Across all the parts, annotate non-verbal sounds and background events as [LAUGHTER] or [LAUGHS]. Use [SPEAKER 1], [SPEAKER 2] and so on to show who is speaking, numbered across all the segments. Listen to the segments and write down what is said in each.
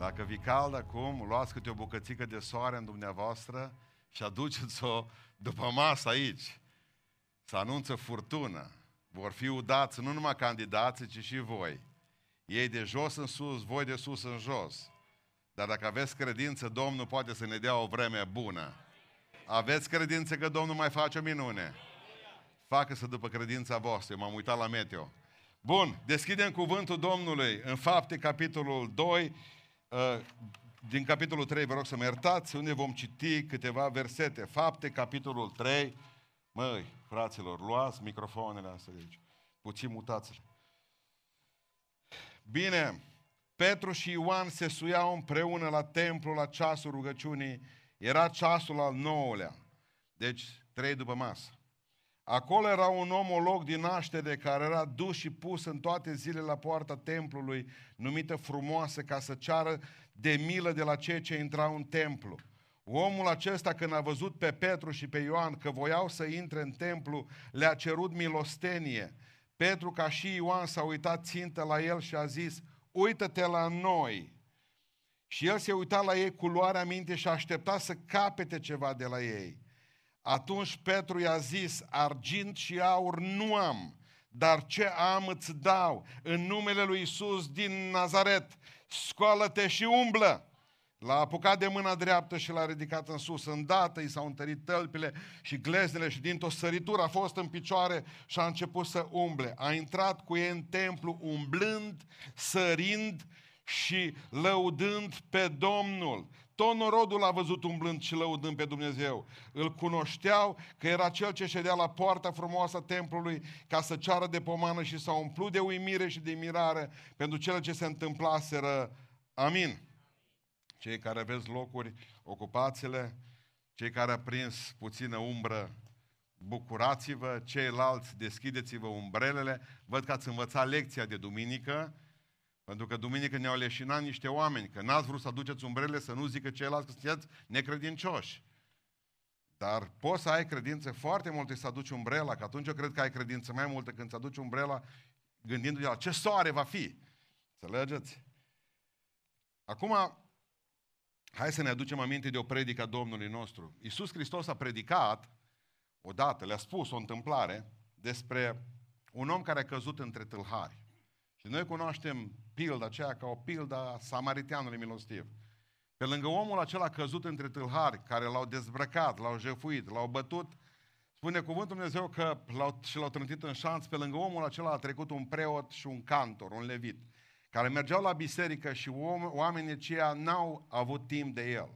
[SPEAKER 1] Dacă vi cald acum, luați câte o bucățică de soare în dumneavoastră și aduceți-o după masă aici. Să anunță furtună. Vor fi udați nu numai candidații, ci și voi. Ei de jos în sus, voi de sus în jos. Dar dacă aveți credință, Domnul poate să ne dea o vreme bună. Aveți credință că Domnul mai face o minune? Facă-să după credința voastră. M-am uitat la meteo. Bun, deschidem cuvântul Domnului în fapte, capitolul 2, uh, din capitolul 3, vă rog să mă iertați, unde vom citi câteva versete. Fapte, capitolul 3. Măi, fraților, luați microfoanele astea de aici. Puțin mutați Bine, Petru și Ioan se suiau împreună la templu la ceasul rugăciunii. Era ceasul al nouălea. Deci, trei după masă. Acolo era un omolog din naștere care era dus și pus în toate zilele la poarta templului, numită frumoasă, ca să ceară de milă de la cei ce intrau în templu. Omul acesta, când a văzut pe Petru și pe Ioan că voiau să intre în templu, le-a cerut milostenie. Petru, ca și Ioan, s-a uitat țintă la el și a zis, uită-te la noi. Și el se uita la ei cu luarea minte și a așteptat să capete ceva de la ei. Atunci Petru i-a zis, argint și aur nu am, dar ce am îți dau în numele lui Isus din Nazaret, scoală-te și umblă. L-a apucat de mâna dreaptă și l-a ridicat în sus. Îndată i s-au întărit tălpile și gleznele și dintr-o săritură a fost în picioare și a început să umble. A intrat cu ei în templu umblând, sărind și lăudând pe Domnul. Tot norodul l-a văzut umblând și lăudând pe Dumnezeu. Îl cunoșteau că era cel ce ședea la poarta frumoasă a templului ca să ceară de pomană și s-a umplut de uimire și de mirare pentru cele ce se întâmplaseră. Amin. Cei care aveți locuri, ocupați-le. Cei care a prins puțină umbră, bucurați-vă. Ceilalți, deschideți-vă umbrelele. Văd că ați învățat lecția de duminică pentru că duminică ne-au leșinat niște oameni, că n-ați vrut să aduceți umbrele să nu zică ceilalți că sunteți necredincioși. Dar poți să ai credință foarte multe să aduci umbrela, că atunci eu cred că ai credință mai multă când să aduci umbrela gândindu-te la ce soare va fi. Înțelegeți? Acum, hai să ne aducem aminte de o predică a Domnului nostru. Iisus Hristos a predicat, odată, le-a spus o întâmplare, despre un om care a căzut între tâlhari. Și noi cunoaștem pilda aceea ca o pilda samariteanului milostiv. Pe lângă omul acela căzut între tâlhari, care l-au dezbrăcat, l-au jefuit, l-au bătut, spune cuvântul Dumnezeu că l-au, și l-au trântit în șanț, pe lângă omul acela a trecut un preot și un cantor, un levit, care mergeau la biserică și oamenii aceia n-au avut timp de el.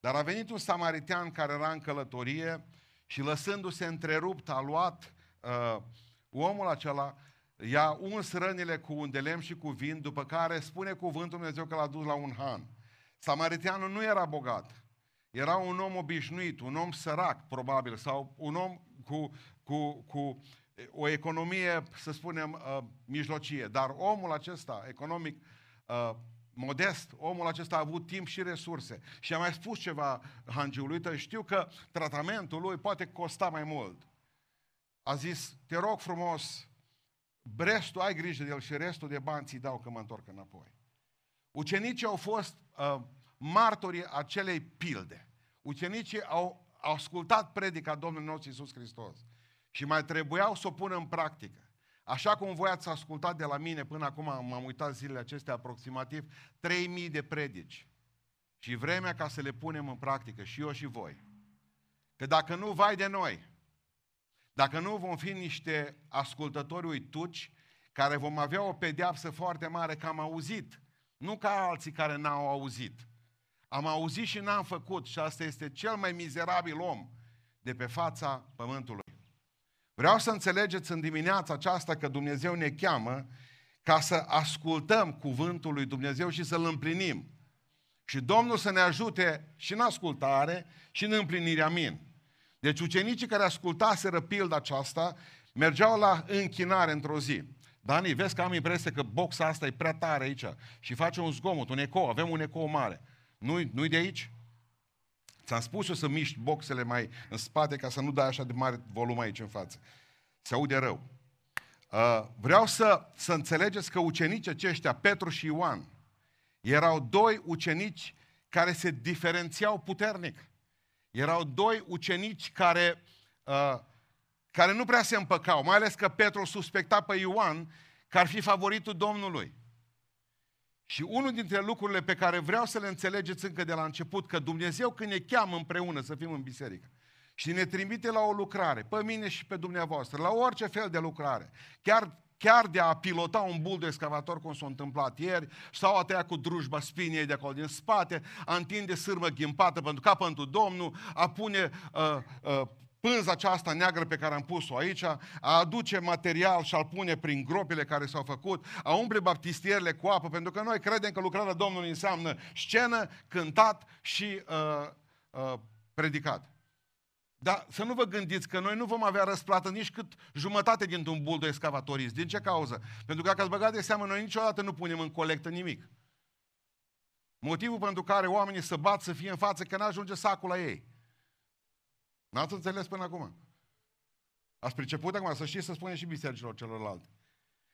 [SPEAKER 1] Dar a venit un samaritean care era în călătorie și lăsându-se întrerupt a luat uh, omul acela i-a uns rănile cu un de lemn și cu vin, după care spune cuvântul Dumnezeu că l-a dus la un han. Samariteanul nu era bogat, era un om obișnuit, un om sărac, probabil, sau un om cu, cu, cu o economie, să spunem, uh, mijlocie. Dar omul acesta, economic, uh, modest, omul acesta a avut timp și resurse. Și a mai spus ceva hangiului, știu că tratamentul lui poate costa mai mult. A zis, te rog frumos, restul ai grijă de el și restul de bani ți dau că mă întorc înapoi. Ucenicii au fost uh, martorii acelei pilde. Ucenicii au, au ascultat predica Domnului nostru Iisus Hristos și mai trebuiau să o pună în practică. Așa cum voi ați ascultat de la mine până acum, m-am uitat zilele acestea aproximativ, 3000 de predici. Și vremea ca să le punem în practică, și eu și voi. Că dacă nu, vai de noi, dacă nu vom fi niște ascultători uituci, care vom avea o pedeapsă foarte mare că am auzit, nu ca alții care n-au auzit. Am auzit și n-am făcut și asta este cel mai mizerabil om de pe fața pământului. Vreau să înțelegeți în dimineața aceasta că Dumnezeu ne cheamă ca să ascultăm cuvântul lui Dumnezeu și să-l împlinim. Și Domnul să ne ajute și în ascultare și în împlinirea min. Deci ucenicii care ascultaseră pilda aceasta mergeau la închinare într-o zi. Dani, vezi că am impresia că boxa asta e prea tare aici și face un zgomot, un ecou, avem un ecou mare. Nu-i, nu de aici? Ți-am spus eu să miști boxele mai în spate ca să nu dai așa de mare volum aici în față. Se aude rău. Uh, vreau să, să înțelegeți că ucenicii aceștia, Petru și Ioan, Erau doi ucenici care se diferențiau puternic. Erau doi ucenici care, uh, care nu prea se împăcau, mai ales că Petru suspecta pe Ioan că ar fi favoritul Domnului. Și unul dintre lucrurile pe care vreau să le înțelegeți încă de la început, că Dumnezeu când ne cheamă împreună să fim în biserică și ne trimite la o lucrare, pe mine și pe dumneavoastră, la orice fel de lucrare, chiar chiar de a pilota un bul de excavator, cum s-a întâmplat ieri, sau a tăia cu drujba spiniei de acolo din spate, a întinde sârmă ghimpată pentru ca pentru Domnul, a pune uh, uh, pânza aceasta neagră pe care am pus-o aici, a aduce material și a-l pune prin gropile care s-au făcut, a umple baptistierele cu apă, pentru că noi credem că lucrarea Domnului înseamnă scenă, cântat și uh, uh, predicat. Dar să nu vă gândiți că noi nu vom avea răsplată nici cât jumătate dintr-un bul de excavatorist. Din ce cauză? Pentru că dacă ați băgat de seamă, noi niciodată nu punem în colectă nimic. Motivul pentru care oamenii să bat să fie în față că n-ajunge sacul la ei. N-ați înțeles până acum? Ați priceput acum să știți să spuneți și bisericilor celorlalte.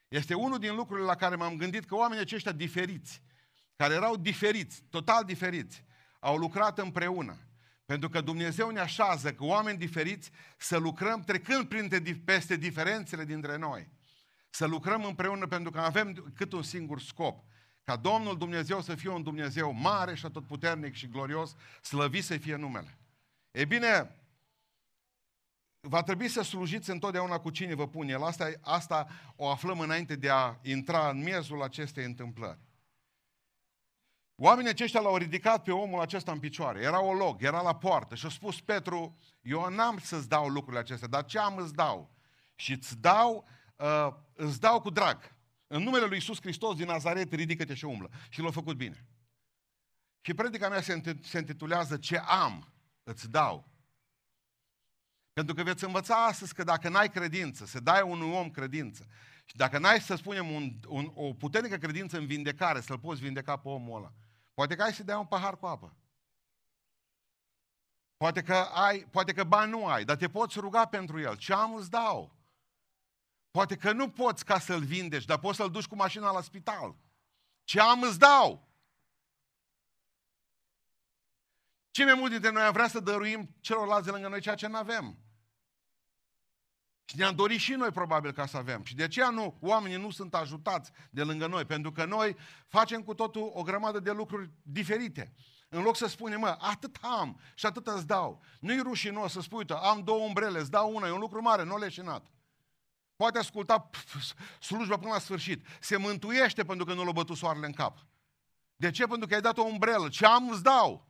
[SPEAKER 1] Este unul din lucrurile la care m-am gândit că oamenii aceștia diferiți, care erau diferiți, total diferiți, au lucrat împreună. Pentru că Dumnezeu ne așează că oameni diferiți să lucrăm trecând printre, peste diferențele dintre noi. Să lucrăm împreună pentru că avem cât un singur scop. Ca Domnul Dumnezeu să fie un Dumnezeu mare și atotputernic și glorios, slăvit să fie numele. E bine, va trebui să slujiți întotdeauna cu cine vă pune el. Asta, asta o aflăm înainte de a intra în miezul acestei întâmplări. Oamenii aceștia l-au ridicat pe omul acesta în picioare. Era o log, era la poartă și a spus Petru, eu n-am să-ți dau lucrurile acestea, dar ce am îți dau? Și îți dau, uh, îți dau cu drag. În numele lui Iisus Hristos din Nazaret, ridică-te și umblă. Și l-a făcut bine. Și predica mea se intitulează Ce am, îți dau. Pentru că veți învăța astăzi că dacă n-ai credință, să dai unui om credință, și dacă n-ai, să spunem, un, un, o puternică credință în vindecare, să-l poți vindeca pe omul ăla, Poate că ai să dea un pahar cu apă. Poate că, ai, poate că bani nu ai, dar te poți ruga pentru el. Ce am îți dau? Poate că nu poți ca să-l vindești, dar poți să-l duci cu mașina la spital. Ce am îți dau? Ce mai mult dintre noi am vrea să dăruim celorlalți de lângă noi ceea ce nu avem? Și ne-am dorit și noi probabil ca să avem. Și de aceea nu, oamenii nu sunt ajutați de lângă noi, pentru că noi facem cu totul o grămadă de lucruri diferite. În loc să spunem, mă, atât am și atât îți dau. Nu-i rușinos să spui, uite, am două umbrele, îți dau una, e un lucru mare, nu leșinat. Poate asculta slujba până la sfârșit. Se mântuiește pentru că nu l-a bătut soarele în cap. De ce? Pentru că ai dat o umbrelă. Ce am îți dau.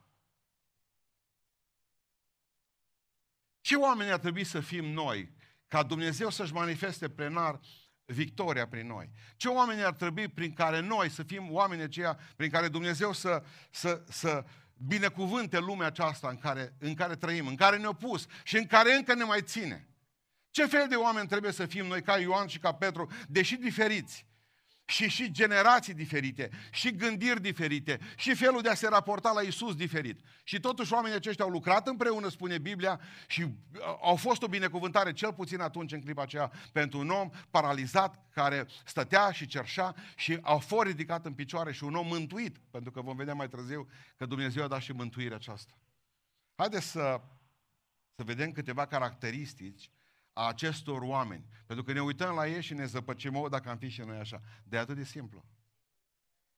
[SPEAKER 1] Ce oameni ar trebui să fim noi ca Dumnezeu să-și manifeste plenar victoria prin noi. Ce oameni ar trebui prin care noi să fim oameni aceia prin care Dumnezeu să, să, să binecuvânte lumea aceasta în care, în care trăim, în care ne-a pus și în care încă ne mai ține. Ce fel de oameni trebuie să fim noi ca Ioan și ca Petru, deși diferiți, și și generații diferite, și gândiri diferite, și felul de a se raporta la Isus diferit. Și totuși oamenii aceștia au lucrat împreună, spune Biblia, și uh, au fost o binecuvântare, cel puțin atunci, în clipa aceea, pentru un om paralizat care stătea și cerșea și au fost ridicat în picioare și un om mântuit, pentru că vom vedea mai târziu că Dumnezeu a dat și mântuirea aceasta. Haideți să, să vedem câteva caracteristici a acestor oameni. Pentru că ne uităm la ei și ne zăpăcim, o, dacă am fi și noi așa. De atât de simplu.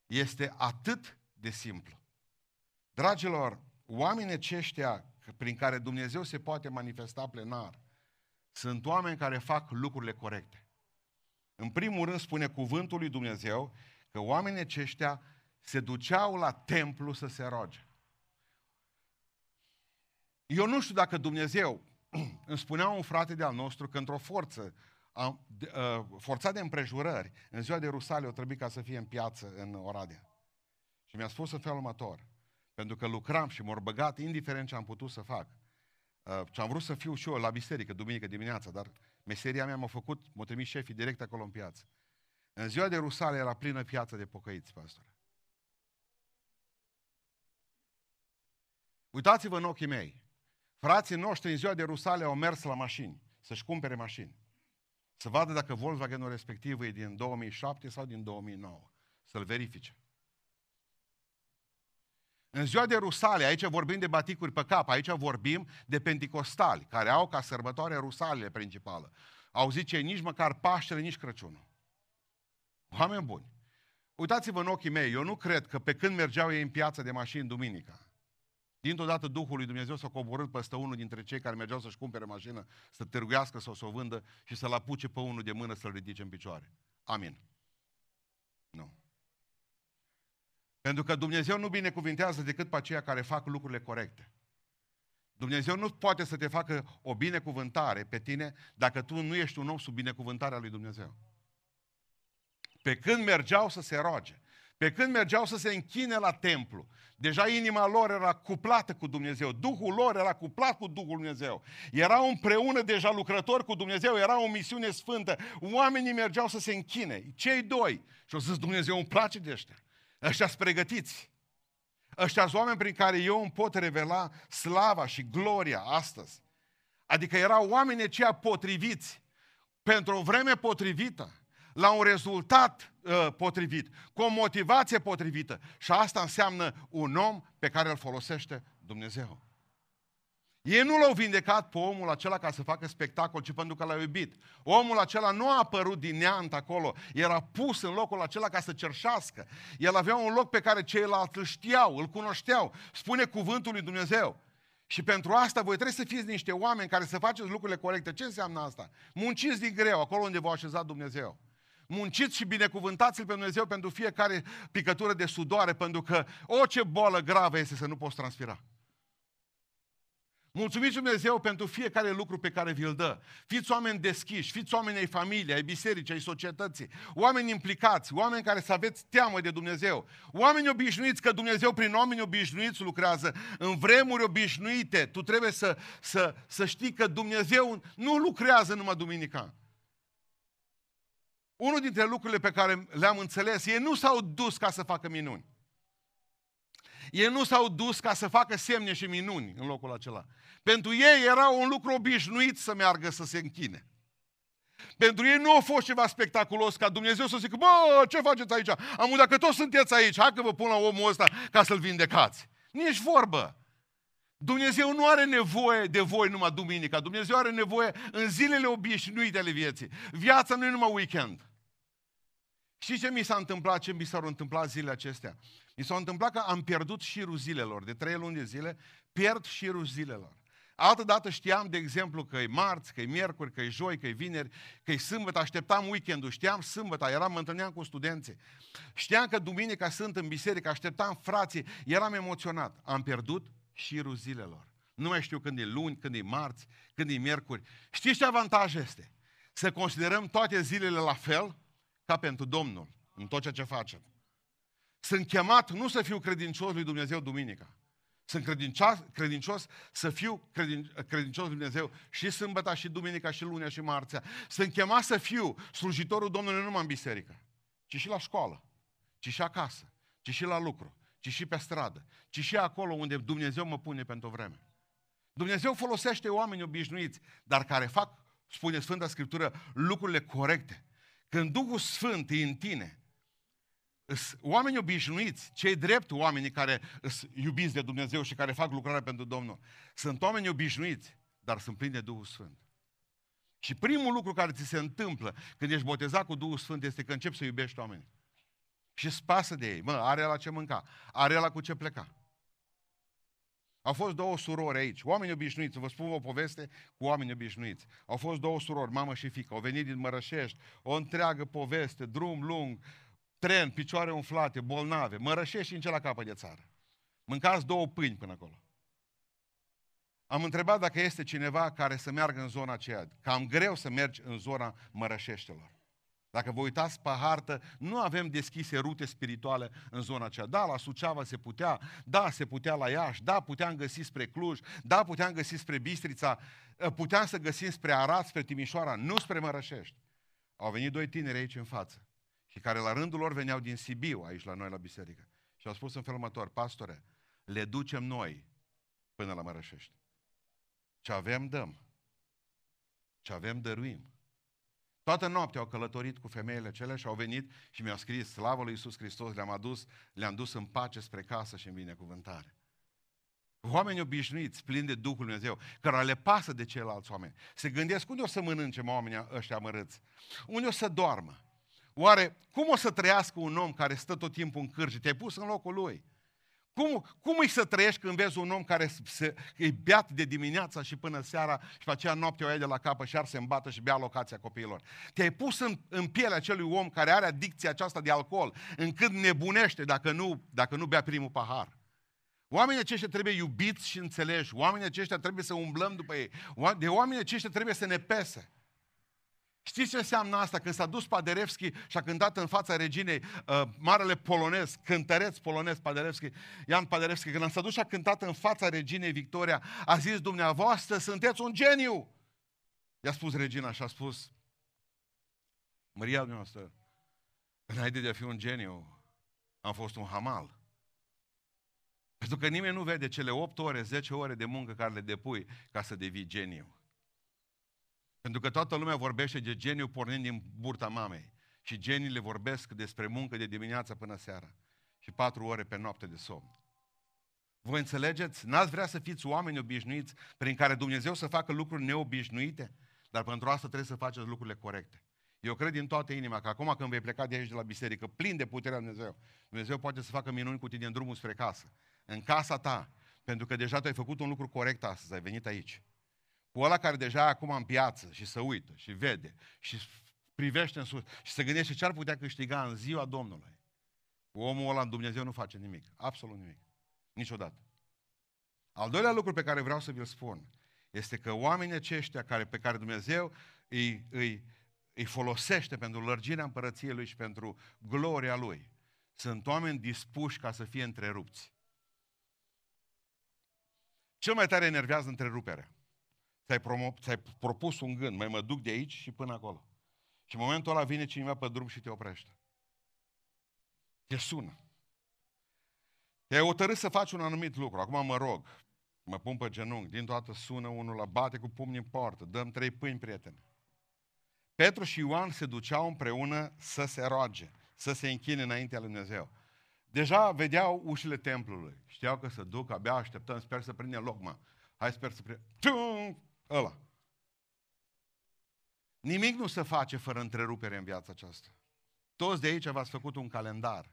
[SPEAKER 1] Este atât de simplu. Dragilor, oamenii aceștia prin care Dumnezeu se poate manifesta plenar, sunt oameni care fac lucrurile corecte. În primul rând spune cuvântul lui Dumnezeu că oamenii aceștia se duceau la templu să se roage. Eu nu știu dacă Dumnezeu [CLEARS THROAT] îmi spunea un frate de-al nostru că într-o forță, a, de, a, forța de împrejurări, în ziua de Rusale o trebuie ca să fie în piață în Oradea. Și mi-a spus în felul următor, pentru că lucram și m-au băgat, indiferent ce am putut să fac. Uh, ce am vrut să fiu și eu la biserică, duminică dimineața, dar meseria mea m-a făcut, m-a trimis șefii direct acolo în piață. În ziua de Rusale era plină piață de pocăiți, pastor. Uitați-vă în ochii mei. Frații noștri în ziua de Rusale au mers la mașini, să-și cumpere mașini. Să vadă dacă Volkswagenul respectiv e din 2007 sau din 2009. Să-l verifice. În ziua de Rusale, aici vorbim de baticuri pe cap, aici vorbim de penticostali, care au ca sărbătoare Rusalele principală. Au zice nici măcar Paștele, nici Crăciunul. Oameni buni, uitați-vă în ochii mei, eu nu cred că pe când mergeau ei în piață de mașini duminica, dintr-o dată Duhul lui Dumnezeu s-a coborât peste unul dintre cei care mergeau să-și cumpere mașină, să târguiască sau să o vândă și să-l apuce pe unul de mână să-l ridice în picioare. Amin. Nu. Pentru că Dumnezeu nu binecuvintează decât pe aceia care fac lucrurile corecte. Dumnezeu nu poate să te facă o binecuvântare pe tine dacă tu nu ești un om sub binecuvântarea lui Dumnezeu. Pe când mergeau să se roage, pe când mergeau să se închine la templu, deja inima lor era cuplată cu Dumnezeu, Duhul lor era cuplat cu Duhul Dumnezeu. Erau împreună deja lucrători cu Dumnezeu, era o misiune sfântă. Oamenii mergeau să se închine, cei doi. Și au zis, Dumnezeu îmi place de ăștia. Ăștia sunt pregătiți. Ăștia sunt oameni prin care eu îmi pot revela slava și gloria astăzi. Adică erau oameni aceia potriviți pentru o vreme potrivită, la un rezultat uh, potrivit, cu o motivație potrivită. Și asta înseamnă un om pe care îl folosește Dumnezeu. Ei nu l-au vindecat pe omul acela ca să facă spectacol, ci pentru că l-au iubit. Omul acela nu a apărut din neant acolo, era pus în locul acela ca să cerșească. El avea un loc pe care ceilalți îl știau, îl cunoșteau. Spune cuvântul lui Dumnezeu. Și pentru asta voi trebuie să fiți niște oameni care să faceți lucrurile corecte. Ce înseamnă asta? Munciți din greu, acolo unde v-a așezat Dumnezeu. Munciți și binecuvântați-L pe Dumnezeu pentru fiecare picătură de sudoare, pentru că orice boală gravă este să nu poți transpira. Mulțumiți Dumnezeu pentru fiecare lucru pe care vi-l dă. Fiți oameni deschiși, fiți oameni ai familiei, ai bisericii, ai societății, oameni implicați, oameni care să aveți teamă de Dumnezeu, oameni obișnuiți, că Dumnezeu prin oameni obișnuiți lucrează în vremuri obișnuite. Tu trebuie să, să, să știi că Dumnezeu nu lucrează numai duminica. Unul dintre lucrurile pe care le-am înțeles, ei nu s-au dus ca să facă minuni. Ei nu s-au dus ca să facă semne și minuni în locul acela. Pentru ei era un lucru obișnuit să meargă să se închine. Pentru ei nu a fost ceva spectaculos ca Dumnezeu să zică, bă, ce faceți aici? Am dacă toți sunteți aici, hai că vă pun la omul ăsta ca să-l vindecați. Nici vorbă. Dumnezeu nu are nevoie de voi numai duminica. Dumnezeu are nevoie în zilele obișnuite ale vieții. Viața nu e numai weekend. Și ce mi s-a întâmplat, ce mi s-a întâmplat zilele acestea? Mi s-a întâmplat că am pierdut șirul zilelor. De trei luni de zile, pierd șirul zilelor. Altă dată știam, de exemplu, că e marți, că e miercuri, că e joi, că e vineri, că e sâmbătă, așteptam weekendul, știam sâmbătă, eram, mă întâlneam cu studenții. Știam că duminica sunt în biserică, așteptam frații, eram emoționat. Am pierdut șirul zilelor. Nu mai știu când e luni, când e marți, când e miercuri. Știți ce avantaj este? Să considerăm toate zilele la fel ca pentru Domnul, în tot ceea ce facem. Sunt chemat nu să fiu credincios lui Dumnezeu duminica. Sunt credincios, credincios să fiu credin, credincios lui Dumnezeu și sâmbăta, și duminica, și lunea, și marțea. Sunt chemat să fiu slujitorul Domnului nu numai în biserică, ci și la școală, ci și acasă, ci și la lucru, ci și pe stradă, ci și acolo unde Dumnezeu mă pune pentru vreme. Dumnezeu folosește oameni obișnuiți, dar care fac, spune Sfânta Scriptură, lucrurile corecte. Când Duhul Sfânt e în tine, oameni obișnuiți, cei drept oamenii care sunt iubiți de Dumnezeu și care fac lucrarea pentru Domnul, sunt oameni obișnuiți, dar sunt plini de Duhul Sfânt. Și primul lucru care ți se întâmplă când ești botezat cu Duhul Sfânt este că începi să iubești oamenii. Și spasă de ei. Mă, are la ce mânca, are la cu ce pleca. Au fost două surori aici, oameni obișnuiți, vă spun o poveste cu oameni obișnuiți. Au fost două surori, mamă și fică, au venit din Mărășești, o întreagă poveste, drum lung, tren, picioare umflate, bolnave, Mărășești și în cel la capăt de țară. Mâncați două pâini până acolo. Am întrebat dacă este cineva care să meargă în zona aceea. Cam greu să mergi în zona Mărășeștelor. Dacă vă uitați pe hartă, nu avem deschise rute spirituale în zona aceea. Da, la Suceava se putea, da, se putea la Iași, da, puteam găsi spre Cluj, da, puteam găsi spre Bistrița, ă, puteam să găsim spre Arad, spre Timișoara, nu spre Mărășești. Au venit doi tineri aici în față și care la rândul lor veneau din Sibiu, aici la noi la biserică. Și au spus în felul următor, pastore, le ducem noi până la Mărășești. Ce avem, dăm. Ce avem, dăruim. Toată noaptea au călătorit cu femeile cele și au venit și mi-au scris, slavă lui Iisus Hristos, le-am adus, le-am dus în pace spre casă și în binecuvântare. Oameni obișnuiți, plini de Duhul Dumnezeu, care le pasă de ceilalți oameni. Se gândesc unde o să mănânce oamenii ăștia amărâți? Unde o să doarmă? Oare cum o să trăiască un om care stă tot timpul în cârje? Te-ai pus în locul lui. Cum, cum îi să trăiești când vezi un om care se, e beat de dimineața și până seara și pe aceea noapte o ia de la capă și ar se îmbată și bea locația copiilor? Te-ai pus în, în pielea acelui om care are adicția aceasta de alcool, încât nebunește dacă nu, dacă nu bea primul pahar. Oamenii aceștia trebuie iubiți și înțeleși. Oamenii aceștia trebuie să umblăm după ei. De oamenii aceștia trebuie să ne pese. Știți ce înseamnă asta? Când s-a dus Paderewski și a cântat în fața reginei uh, marele polonez, cântăreț polonez Paderewski, Ian Paderewski, când s-a dus și a cântat în fața reginei Victoria, a zis, dumneavoastră sunteți un geniu! I-a spus regina și a spus, Maria dumneavoastră, înainte de a fi un geniu, am fost un hamal. Pentru că nimeni nu vede cele 8 ore, 10 ore de muncă care le depui ca să devii geniu. Pentru că toată lumea vorbește de geniu pornind din burta mamei. Și geniile vorbesc despre muncă de dimineață până seara. Și patru ore pe noapte de somn. Voi înțelegeți? N-ați vrea să fiți oameni obișnuiți prin care Dumnezeu să facă lucruri neobișnuite? Dar pentru asta trebuie să faceți lucrurile corecte. Eu cred din toată inima că acum când vei pleca de aici de la biserică, plin de puterea Dumnezeu, Dumnezeu poate să facă minuni cu tine în drumul spre casă. În casa ta. Pentru că deja tu ai făcut un lucru corect astăzi, ai venit aici. Cu ăla care deja e acum în piață și se uită și vede și privește în sus și se gândește ce ar putea câștiga în ziua Domnului. Cu omul ăla Dumnezeu nu face nimic. Absolut nimic. Niciodată. Al doilea lucru pe care vreau să vi-l spun este că oamenii aceștia care, pe care Dumnezeu îi, îi, îi folosește pentru lărgirea împărăției Lui și pentru gloria Lui, sunt oameni dispuși ca să fie întrerupți. Cel mai tare enervează întreruperea ți-ai, promo- ți-ai propus un gând, mai mă duc de aici și până acolo. Și în momentul ăla vine cineva pe drum și te oprește. Te sună. Te-ai hotărât să faci un anumit lucru. Acum mă rog, mă pun pe genunchi, din toată sună unul la bate cu pumni în poartă, dăm trei pâini, prietene. Petru și Ioan se duceau împreună să se roage, să se închine înaintea lui Dumnezeu. Deja vedeau ușile templului. Știau că se duc, abia așteptăm, sper să prinde loc, mă. Hai, sper să prinde ăla. Nimic nu se face fără întrerupere în viața aceasta. Toți de aici v-ați făcut un calendar.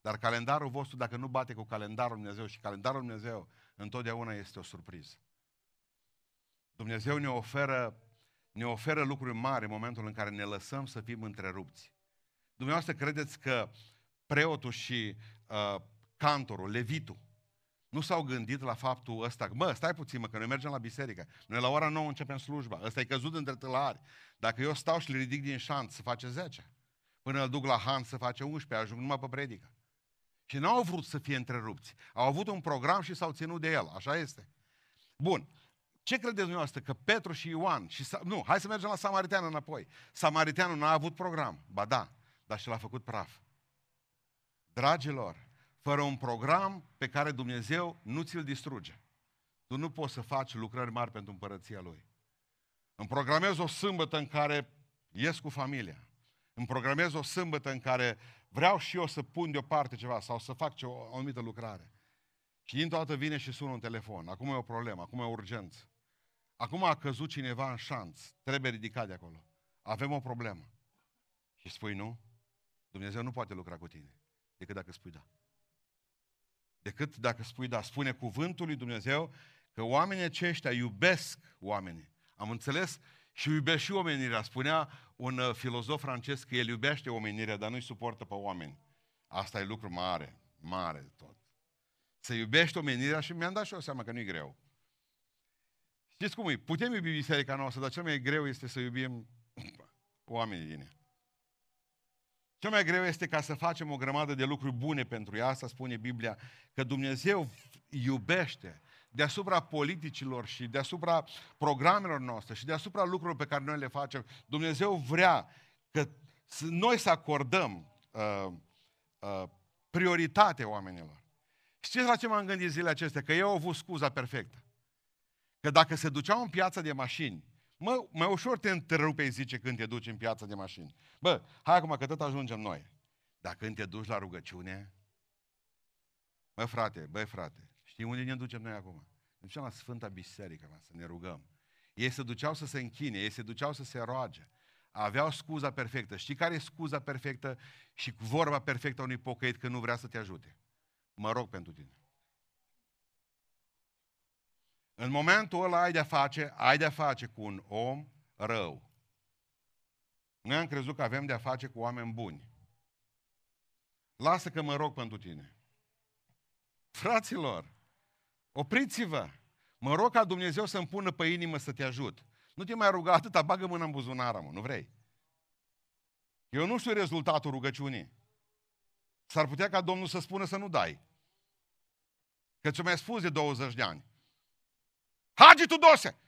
[SPEAKER 1] Dar calendarul vostru, dacă nu bate cu calendarul Dumnezeu și calendarul Dumnezeu, întotdeauna este o surpriză. Dumnezeu ne oferă, ne oferă lucruri mari în momentul în care ne lăsăm să fim întrerupți. Dumneavoastră credeți că preotul și uh, cantorul, levitul, nu s-au gândit la faptul ăsta, mă, stai puțin, mă, că noi mergem la biserică. Noi la ora 9 începem slujba. Ăsta e căzut între tălari. Dacă eu stau și le ridic din șanț, să face 10. Până îl duc la Han să face 11, ajung numai pe predică. Și nu au vrut să fie întrerupți. Au avut un program și s-au ținut de el. Așa este. Bun. Ce credeți dumneavoastră? Că Petru și Ioan și... Nu, hai să mergem la Samaritean înapoi. Samariteanul n-a avut program. Ba da, dar și l-a făcut praf. Dragilor, fără un program pe care Dumnezeu nu ți-l distruge. Tu nu poți să faci lucrări mari pentru împărăția Lui. Îmi programez o sâmbătă în care ies cu familia. Îmi programez o sâmbătă în care vreau și eu să pun deoparte ceva sau să fac o, o anumită lucrare. Și din toată vine și sună un telefon. Acum e o problemă, acum e o urgență. Acum a căzut cineva în șanț. Trebuie ridicat de acolo. Avem o problemă. Și spui nu? Dumnezeu nu poate lucra cu tine. Decât dacă spui da decât dacă spui da. Spune cuvântul lui Dumnezeu că oamenii aceștia iubesc oamenii. Am înțeles? Și iubesc și omenirea. Spunea un uh, filozof francez că el iubește omenirea, dar nu-i suportă pe oameni. Asta e lucru mare, mare tot. Să iubești omenirea și mi-am dat și eu seama că nu-i greu. Știți cum e? Putem iubi biserica noastră, dar cel mai greu este să iubim oamenii din ea. Cel mai greu este ca să facem o grămadă de lucruri bune pentru ea, asta spune Biblia, că Dumnezeu iubește deasupra politicilor și deasupra programelor noastre și deasupra lucrurilor pe care noi le facem. Dumnezeu vrea că noi să acordăm uh, uh, prioritate oamenilor. Știți la ce m-am gândit zilele acestea? Că eu au avut scuza perfectă. Că dacă se duceau în piața de mașini, Mă, mai ușor te întrerupe, zice, când te duci în piața de mașini. Bă, hai acum că tot ajungem noi. Dar când te duci la rugăciune, Bă, frate, băi, frate, știi unde ne ducem noi acum? Ne ducem la Sfânta Biserică, mă, să ne rugăm. Ei se duceau să se închine, ei se duceau să se roage. Aveau scuza perfectă. Știi care e scuza perfectă și vorba perfectă a unui pocăit când nu vrea să te ajute? Mă rog pentru tine. În momentul ăla ai de-a face, ai de-a face cu un om rău. Noi am crezut că avem de-a face cu oameni buni. Lasă că mă rog pentru tine. Fraților, opriți-vă! Mă rog ca Dumnezeu să-mi pună pe inimă să te ajut. Nu te mai ruga atâta, bagă mâna în buzunar, mă, nu vrei? Eu nu știu rezultatul rugăciunii. S-ar putea ca Domnul să spună să nu dai. Că ți-o mai spus de 20 de ani. Hagi tu dose!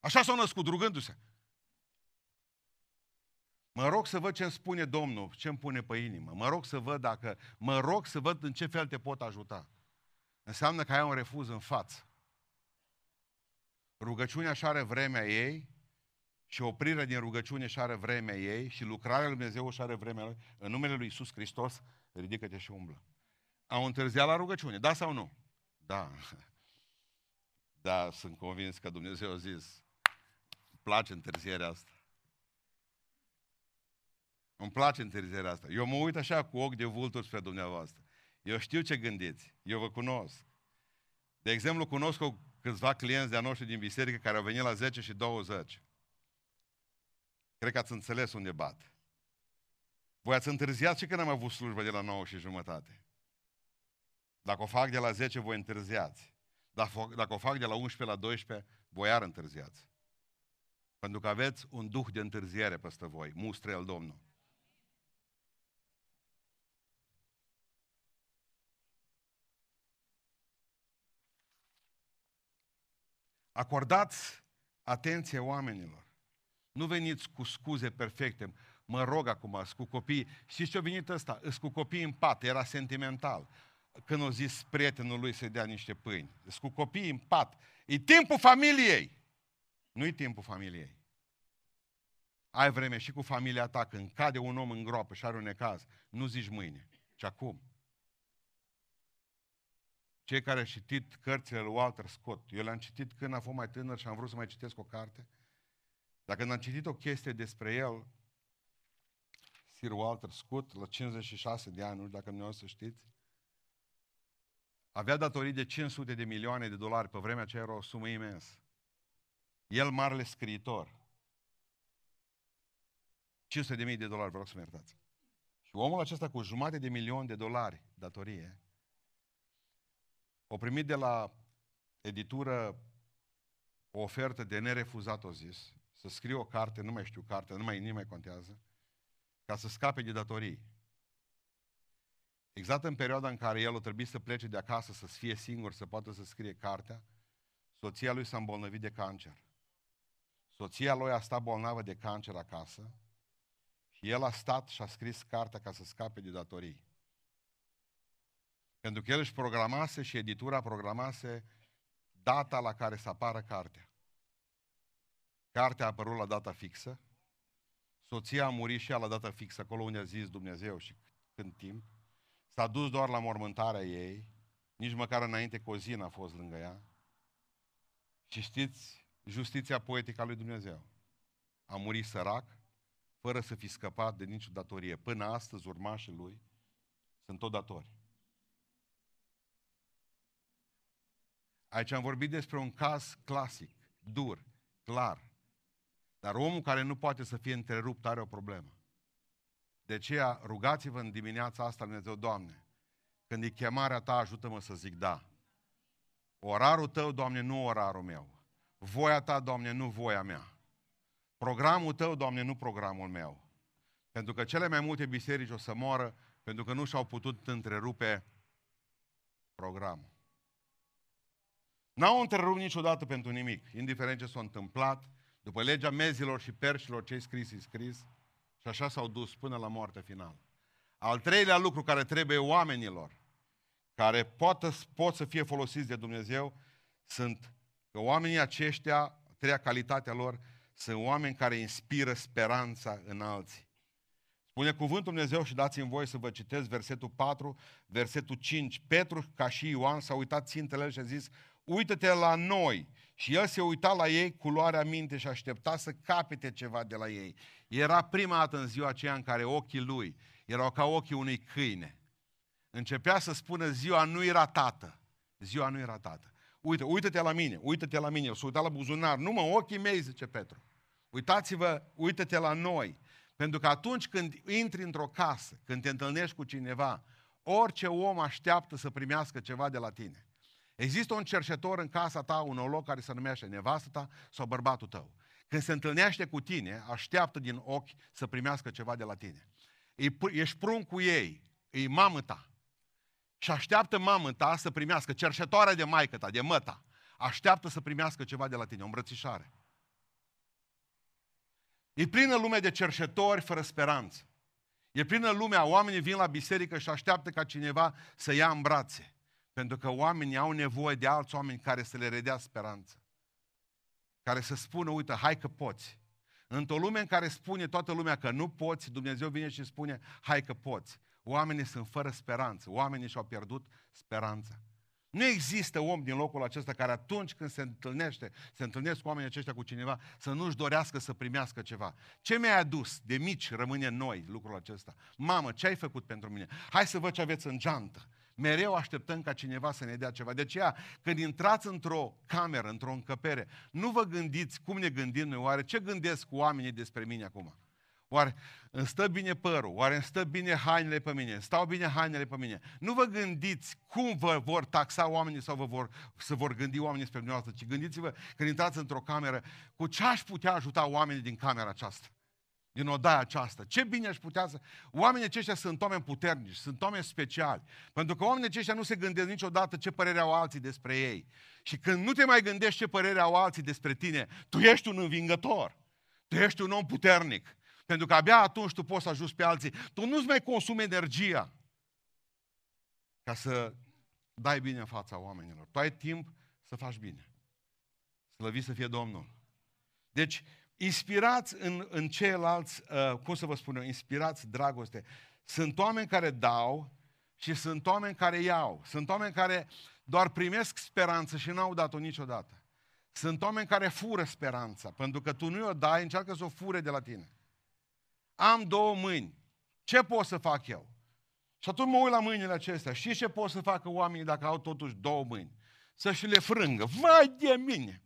[SPEAKER 1] Așa s-au născut, rugându-se. Mă rog să văd ce îmi spune Domnul, ce îmi pune pe inimă. Mă rog să văd dacă, mă rog să văd în ce fel te pot ajuta. Înseamnă că ai un refuz în față. Rugăciunea și are vremea ei și oprirea din rugăciune și are vremea ei și lucrarea lui Dumnezeu și are vremea lui. În numele lui Iisus Hristos, ridică-te și umblă. Au întârziat la rugăciune, da sau nu? Da. Da, sunt convins că Dumnezeu a zis, îmi place întârzierea asta. Îmi place întârzierea asta. Eu mă uit așa cu ochi de vulturi spre dumneavoastră. Eu știu ce gândiți. Eu vă cunosc. De exemplu, cunosc o câțiva clienți de-a noștri din biserică care au venit la 10 și 20. Cred că ați înțeles unde bat. Voi ați întârziat și când am avut slujbă de la 9 și jumătate. Dacă o fac de la 10, voi întârziați. Dacă o fac de la 11 la 12, voi iar întârziați. Pentru că aveți un duh de întârziere peste voi. Mustre el Domnul. Acordați atenție oamenilor. Nu veniți cu scuze perfecte. Mă rog acum, cu copii. Știți ce a venit ăsta? Îs cu copii în pat, era sentimental. Când o zis prietenul lui să-i dea niște pâini. Îs cu copii în pat. E timpul familiei. Nu e timpul familiei. Ai vreme și cu familia ta, când cade un om în groapă și are un necaz, nu zici mâine, ci acum. Cei care au citit cărțile lui Walter Scott, eu le-am citit când am fost mai tânăr și am vrut să mai citesc o carte, dar când am citit o chestie despre el, Sir Walter Scott, la 56 de ani, nu știu dacă nu să știți, avea datorii de 500 de milioane de dolari, pe vremea aceea era o sumă imensă. El, marele scriitor, 500 de mii de dolari, vreau să mă iertați. Și omul acesta cu jumate de milion de dolari datorie, o primit de la editură o ofertă de nerefuzat, o zis, să scrie o carte, nu mai știu carte, nu mai, nu mai contează, ca să scape de datorii. Exact în perioada în care el o trebuie să plece de acasă, să fie singur, să poată să scrie cartea, soția lui s-a îmbolnăvit de cancer. Soția lui a stat bolnavă de cancer acasă și el a stat și a scris cartea ca să scape de datorii. Pentru că el își programase și editura programase data la care să apară cartea. Cartea a apărut la data fixă, soția a murit și ea la data fixă, acolo unde a zis Dumnezeu și când timp. S-a dus doar la mormântarea ei, nici măcar înainte cu o zi n-a fost lângă ea. Și știți, justiția poetică a lui Dumnezeu. A murit sărac, fără să fi scăpat de nicio datorie. Până astăzi, urmașii lui sunt tot datori. Aici am vorbit despre un caz clasic, dur, clar. Dar omul care nu poate să fie întrerupt are o problemă. De aceea rugați-vă în dimineața asta, Dumnezeu, Doamne, când e chemarea Ta, ajută-mă să zic da. Orarul Tău, Doamne, nu orarul meu. Voia Ta, Doamne, nu voia mea. Programul Tău, Doamne, nu programul meu. Pentru că cele mai multe biserici o să moară pentru că nu și-au putut întrerupe programul. N-au întrerupt niciodată pentru nimic, indiferent ce s-a întâmplat, după legea mezilor și perșilor ce scris, e scris, și așa s-au dus până la moartea finală. Al treilea lucru care trebuie oamenilor, care pot, pot să fie folosiți de Dumnezeu, sunt că oamenii aceștia, treia calitatea lor, sunt oameni care inspiră speranța în alții. Spune cuvântul Dumnezeu și dați-mi voie să vă citesc versetul 4, versetul 5. Petru, ca și Ioan, s-a uitat țintele și a zis, uită-te la noi. Și el se uita la ei cu luarea minte și aștepta să capete ceva de la ei. Era prima dată în ziua aceea în care ochii lui erau ca ochii unui câine. Începea să spună ziua nu era tată. Ziua nu era tată. Uite, uită-te la mine, uită-te la mine. S-a uitat la buzunar. Nu mă, ochii mei, zice Petru. Uitați-vă, uită-te la noi. Pentru că atunci când intri într-o casă, când te întâlnești cu cineva, orice om așteaptă să primească ceva de la tine. Există un cerșetor în casa ta, un loc care se numește nevastă ta sau bărbatul tău. Când se întâlnește cu tine, așteaptă din ochi să primească ceva de la tine. Ești prun cu ei, e mamă ta. Și așteaptă mamă ta să primească, cerșetoarea de maică ta, de măta, așteaptă să primească ceva de la tine, o îmbrățișare. E plină lumea de cerșetori fără speranță. E plină lumea, oamenii vin la biserică și așteaptă ca cineva să ia în brațe. Pentru că oamenii au nevoie de alți oameni care să le redea speranță. Care să spună, uite, hai că poți. Într-o lume în care spune toată lumea că nu poți, Dumnezeu vine și spune, hai că poți. Oamenii sunt fără speranță. Oamenii și-au pierdut speranța. Nu există om din locul acesta care atunci când se întâlnește, se întâlnesc cu oamenii aceștia cu cineva, să nu-și dorească să primească ceva. Ce mi-ai adus? De mici rămâne în noi lucrul acesta. Mamă, ce ai făcut pentru mine? Hai să văd ce aveți în geantă. Mereu așteptăm ca cineva să ne dea ceva. De aceea, când intrați într-o cameră, într-o încăpere, nu vă gândiți cum ne gândim noi, oare ce gândesc oamenii despre mine acum? Oare îmi stă bine părul? Oare îmi stă bine hainele pe mine? Stau bine hainele pe mine? Nu vă gândiți cum vă vor taxa oamenii sau vă vor, să vor gândi oamenii spre dumneavoastră, ci gândiți-vă când intrați într-o cameră, cu ce aș putea ajuta oamenii din camera aceasta? Din odaia aceasta. Ce bine aș putea să... Oamenii aceștia sunt oameni puternici, sunt oameni speciali. Pentru că oamenii aceștia nu se gândesc niciodată ce părere au alții despre ei. Și când nu te mai gândești ce părere au alții despre tine, tu ești un învingător. Tu ești un om puternic. Pentru că abia atunci tu poți să ajuți pe alții. Tu nu-ți mai consumi energia ca să dai bine în fața oamenilor. Tu ai timp să faci bine. Slăvit să fie Domnul. Deci, inspirați în, în ceilalți, uh, cum să vă spun eu, inspirați dragoste. Sunt oameni care dau și sunt oameni care iau. Sunt oameni care doar primesc speranță și n-au dat-o niciodată. Sunt oameni care fură speranța, pentru că tu nu o dai, încearcă să o fure de la tine. Am două mâini. Ce pot să fac eu? Și atunci mă uit la mâinile acestea. Știți ce pot să facă oamenii dacă au totuși două mâini? Să-și le frângă. Vai de mine!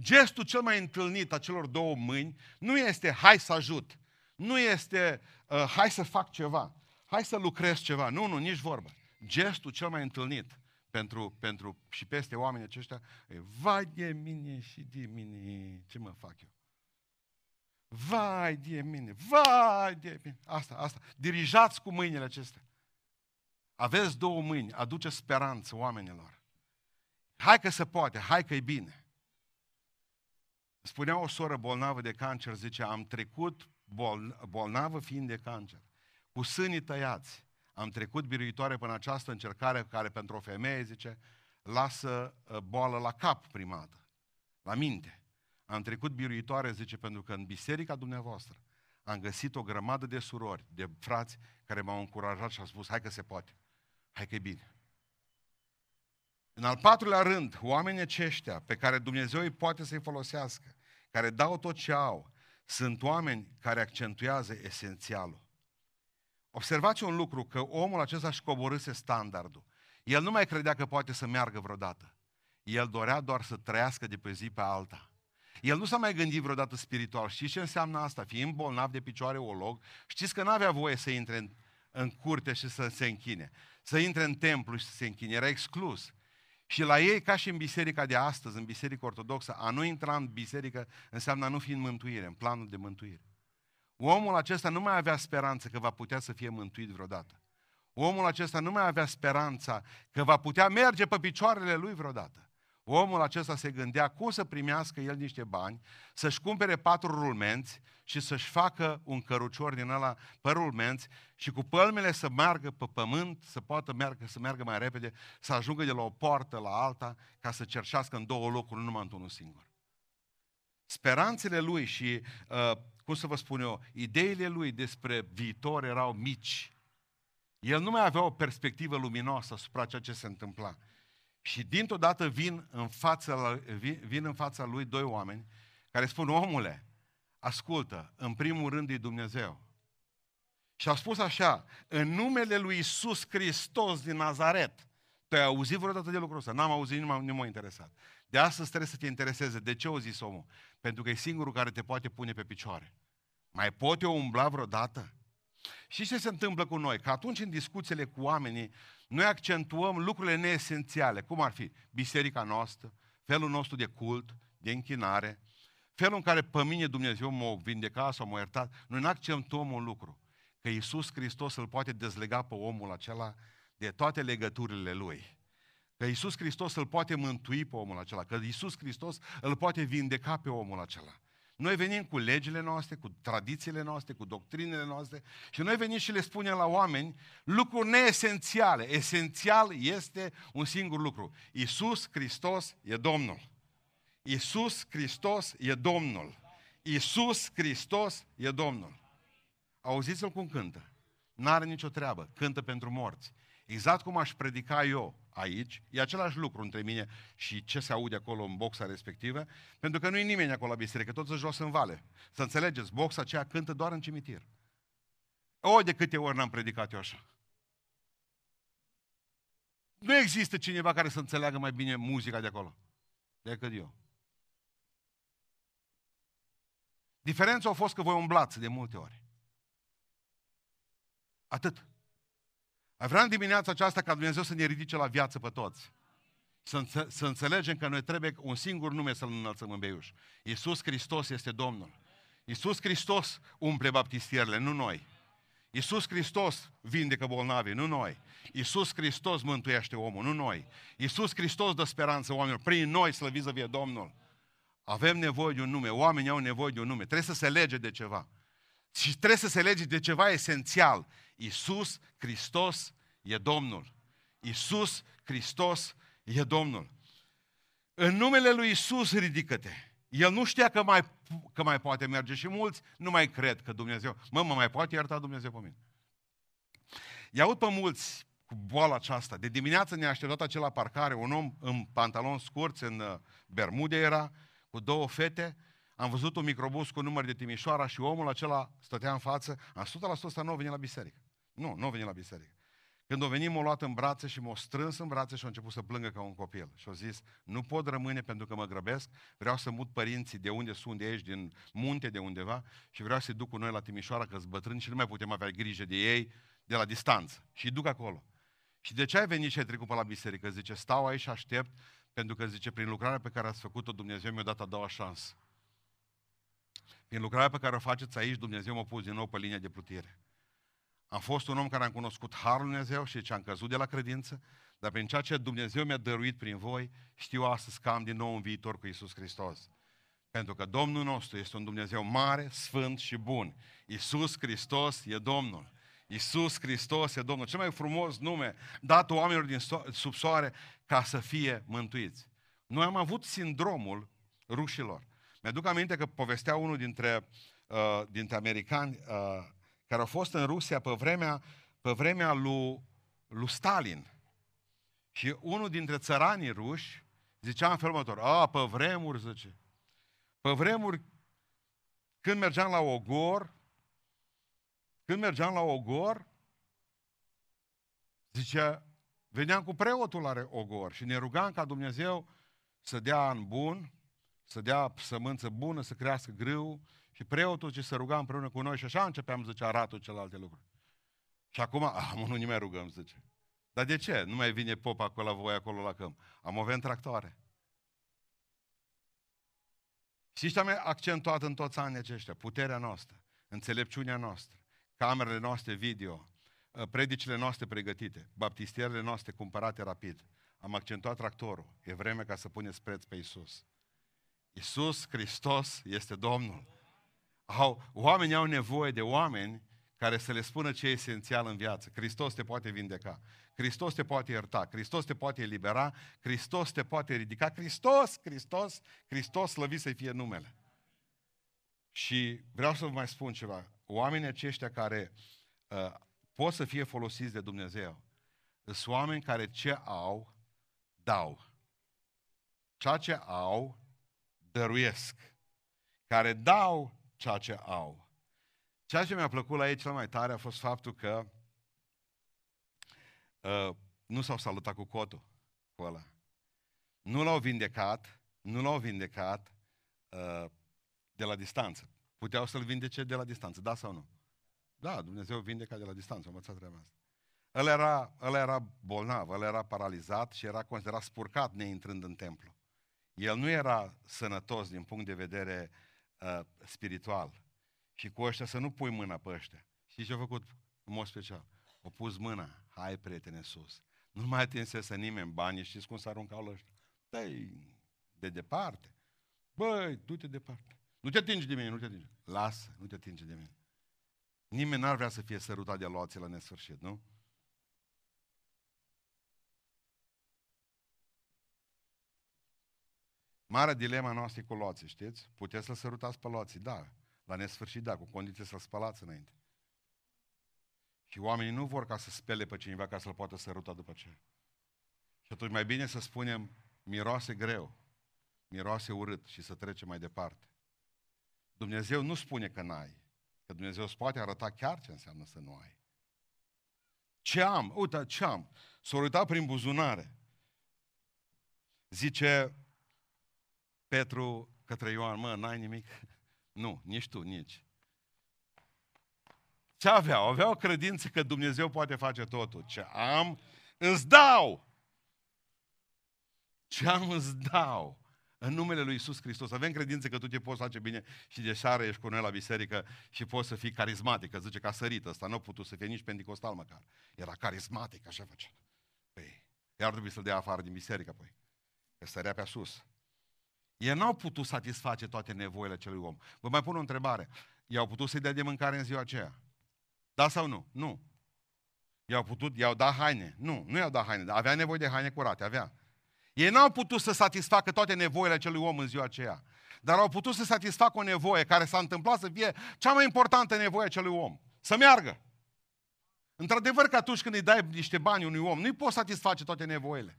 [SPEAKER 1] Gestul cel mai întâlnit a celor două mâini nu este hai să ajut, nu este uh, hai să fac ceva, hai să lucrez ceva. Nu, nu, nici vorbă. Gestul cel mai întâlnit pentru, pentru și peste oamenii aceștia e vai de mine și de mine, ce mă fac eu? Vai de mine, vai de mine. Asta, asta. Dirijați cu mâinile acestea. Aveți două mâini, aduce speranță oamenilor. Hai că se poate, hai că e bine. Spunea o soră bolnavă de cancer, zice, am trecut bol, bolnavă fiind de cancer, cu sânii tăiați, am trecut biruitoare până această încercare care pentru o femeie, zice, lasă uh, boală la cap primată, la minte. Am trecut biruitoare, zice, pentru că în biserica dumneavoastră am găsit o grămadă de surori, de frați care m-au încurajat și au spus, hai că se poate, hai că e bine. În al patrulea rând, oamenii aceștia pe care Dumnezeu îi poate să-i folosească, care dau tot ce au, sunt oameni care accentuează esențialul. Observați un lucru, că omul acesta își coborâse standardul. El nu mai credea că poate să meargă vreodată. El dorea doar să trăiască de pe zi pe alta. El nu s-a mai gândit vreodată spiritual. Știți ce înseamnă asta? Fiind bolnav de picioare olog, știți că n-avea voie să intre în, în curte și să se închine. Să intre în templu și să se închine. Era exclus. Și la ei, ca și în biserica de astăzi, în biserica ortodoxă, a nu intra în biserică înseamnă a nu fi în mântuire, în planul de mântuire. Omul acesta nu mai avea speranță că va putea să fie mântuit vreodată. Omul acesta nu mai avea speranța că va putea merge pe picioarele lui vreodată. Omul acesta se gândea cum să primească el niște bani, să-și cumpere patru rulmenți și să-și facă un cărucior din ăla pe rulmenți și cu pălmele să meargă pe pământ, să poată meargă, să meargă mai repede, să ajungă de la o poartă la alta, ca să cerșească în două locuri, nu numai într-unul singur. speranțele lui și, uh, cum să vă spun eu, ideile lui despre viitor erau mici. El nu mai avea o perspectivă luminoasă asupra ceea ce se întâmpla. Și dintr-o dată vin în, fața, vin, vin în fața lui doi oameni care spun, omule, ascultă, în primul rând e Dumnezeu. Și au spus așa, în numele lui Isus Hristos din Nazaret. Tu ai auzit vreodată de lucrul ăsta? N-am auzit, nu m-a, interesat. De astăzi trebuie să te intereseze. De ce o zis omul? Pentru că e singurul care te poate pune pe picioare. Mai pot eu umbla vreodată? Și ce se întâmplă cu noi? Că atunci în discuțiile cu oamenii, noi accentuăm lucrurile neesențiale, cum ar fi biserica noastră, felul nostru de cult, de închinare, felul în care pe mine Dumnezeu m-a vindecat sau m-a iertat. Noi nu accentuăm un lucru, că Iisus Hristos îl poate dezlega pe omul acela de toate legăturile lui. Că Iisus Hristos îl poate mântui pe omul acela, că Iisus Hristos îl poate vindeca pe omul acela. Noi venim cu legile noastre, cu tradițiile noastre, cu doctrinele noastre și noi venim și le spunem la oameni lucruri neesențiale. Esențial este un singur lucru. Iisus Hristos e Domnul. Iisus Hristos e Domnul. Iisus Hristos e Domnul. Auziți-l cum cântă. N-are nicio treabă. Cântă pentru morți. Exact cum aș predica eu aici, e același lucru între mine și ce se aude acolo în boxa respectivă, pentru că nu e nimeni acolo la biserică, toți jos în vale. Să înțelegeți, boxa aceea cântă doar în cimitir. O, de câte ori n-am predicat eu așa. Nu există cineva care să înțeleagă mai bine muzica de acolo decât eu. Diferența a fost că voi umblați de multe ori. Atât. Vreau în dimineața aceasta ca Dumnezeu să ne ridice la viață pe toți. Să, înțe- să înțelegem că noi trebuie un singur nume să-L înălțăm în beiuș. Iisus Hristos este Domnul. Iisus Hristos umple baptistierele, nu noi. Iisus Hristos vindecă bolnavi, nu noi. Iisus Hristos mântuiește omul, nu noi. Iisus Hristos dă speranță oamenilor. Prin noi slăviți vie Domnul. Avem nevoie de un nume, oamenii au nevoie de un nume. Trebuie să se lege de ceva. Și trebuie să se lege de ceva esențial. Iisus Hristos e Domnul. Iisus Hristos e Domnul. În numele lui Iisus ridică-te. El nu știa că mai, că mai poate merge și mulți nu mai cred că Dumnezeu, mă, mă mai poate ierta Dumnezeu pe mine. I-aud pe mulți cu boala aceasta. De dimineață ne-a așteptat acela parcare, un om în pantalon scurți, în uh, bermude era, cu două fete, am văzut un microbus cu număr de Timișoara și omul acela stătea în față, am 100% ăsta nu a venit la biserică. Nu, nu a venit la biserică. Când o venit, m-a luat în brațe și m-a strâns în brațe și a început să plângă ca un copil. Și a zis, nu pot rămâne pentru că mă grăbesc, vreau să mut părinții de unde sunt de aici, din munte, de undeva, și vreau să-i duc cu noi la Timișoara, că bătrâni și nu mai putem avea grijă de ei de la distanță. Și îi duc acolo. Și de ce ai venit și ai trecut pe la biserică? Zice, stau aici și aștept, pentru că, zice, prin lucrarea pe care ați făcut-o, Dumnezeu mi-a dat a doua șansă. Prin lucrarea pe care o faceți aici, Dumnezeu m-a pus din nou pe linia de plutire. Am fost un om care am cunoscut Harul Dumnezeu și ce am căzut de la credință, dar prin ceea ce Dumnezeu mi-a dăruit prin voi, știu astăzi că am din nou un viitor cu Isus Hristos. Pentru că Domnul nostru este un Dumnezeu mare, sfânt și bun. Isus Hristos e Domnul. Isus Hristos e Domnul. Cel mai frumos nume dat oamenilor din so- sub soare ca să fie mântuiți. Noi am avut sindromul rușilor. Mi-aduc aminte că povestea unul dintre, uh, dintre americani uh, care au fost în Rusia pe vremea, pe vremea lui, lui Stalin. Și unul dintre țăranii ruși zicea în felul următor, a, pe vremuri, zice, pe vremuri, când mergeam la Ogor, când mergeam la Ogor, zicea, veneam cu preotul la Ogor și ne rugam ca Dumnezeu să dea an bun, să dea sămânță bună, să crească grâu, și preotul ce se ruga împreună cu noi și așa începeam, zice, aratul celelalte lucruri. Și acum, [LAUGHS] ah, nu ne mai rugăm, zice. Dar de ce? Nu mai vine popa acolo la voi, acolo la câmp. Am avem tractoare. Și ce am accentuat în toți anii aceștia? Puterea noastră, înțelepciunea noastră, camerele noastre video, ă, predicile noastre pregătite, baptistierele noastre cumpărate rapid. Am accentuat tractorul. E vreme ca să puneți preț pe Isus. Isus Hristos este Domnul au, oamenii au nevoie de oameni care să le spună ce e esențial în viață. Hristos te poate vindeca, Hristos te poate ierta, Hristos te poate elibera, Hristos te poate ridica. Hristos, Hristos, Hristos, slăvit să fie numele. Și vreau să vă mai spun ceva. Oamenii aceștia care uh, pot să fie folosiți de Dumnezeu, sunt oameni care ce au, dau. Ceea ce au, dăruiesc. Care dau ceea ce au. Ceea ce mi-a plăcut la ei cel mai tare a fost faptul că uh, nu s-au salutat cu cotul cu ăla. Nu l-au vindecat, nu l-au vindecat uh, de la distanță. Puteau să-l vindece de la distanță, da sau nu? Da, Dumnezeu vindeca de la distanță, am învățat treaba asta. El era, el era bolnav, el era paralizat și era considerat spurcat neintrând în templu. El nu era sănătos din punct de vedere uh, spiritual. Și cu ăștia să nu pui mâna pe ăștia. Și ce a făcut în mod special? O pus mâna, hai prietene sus. Nu mai atinsese nimeni banii, știți cum s-a aruncat la ăștia? Dai de departe. Băi, du-te departe. Nu te atingi de mine, nu te atingi. Lasă, nu te atingi de mine. Nimeni n-ar vrea să fie sărutat de loații la nesfârșit, nu? Marea dilema noastră e cu loții, știți? Puteți să sărutați pe loții, da. La nesfârșit, da, cu condiție să-l spălați înainte. Și oamenii nu vor ca să spele pe cineva ca să-l poată săruta după ce. Și atunci mai bine să spunem, miroase greu, miroase urât și să trecem mai departe. Dumnezeu nu spune că n-ai, că Dumnezeu îți poate arăta chiar ce înseamnă să nu ai. Ce am? Uite, ce am? S-a uitat prin buzunare. Zice Petru către Ioan, mă, n-ai nimic? [LAUGHS] Nu, nici tu, nici. Ce aveau? Aveau credință că Dumnezeu poate face totul. Ce am, îți dau. Ce am, îți dau. În numele Lui Isus Hristos. Avem credință că tu te poți face bine și de seară ești cu noi la biserică și poți să fii carismatic. Zice că a sărit ăsta. Nu a putut să fie nici pentecostal măcar. Era carismatic, așa făcea. Păi, iar trebuie să-l dea afară din biserică, păi. Că sărea pe sus. Ei n-au putut satisface toate nevoile acelui om. Vă mai pun o întrebare. I-au putut să-i dea de mâncare în ziua aceea? Da sau nu? Nu. I-au putut, i-au dat haine? Nu, nu i-au dat haine, dar avea nevoie de haine curate, avea. Ei n-au putut să satisfacă toate nevoile acelui om în ziua aceea. Dar au putut să satisfacă o nevoie care s-a întâmplat să fie cea mai importantă nevoie acelui om. Să meargă. Într-adevăr că atunci când îi dai niște bani unui om, nu-i poți satisface toate nevoile.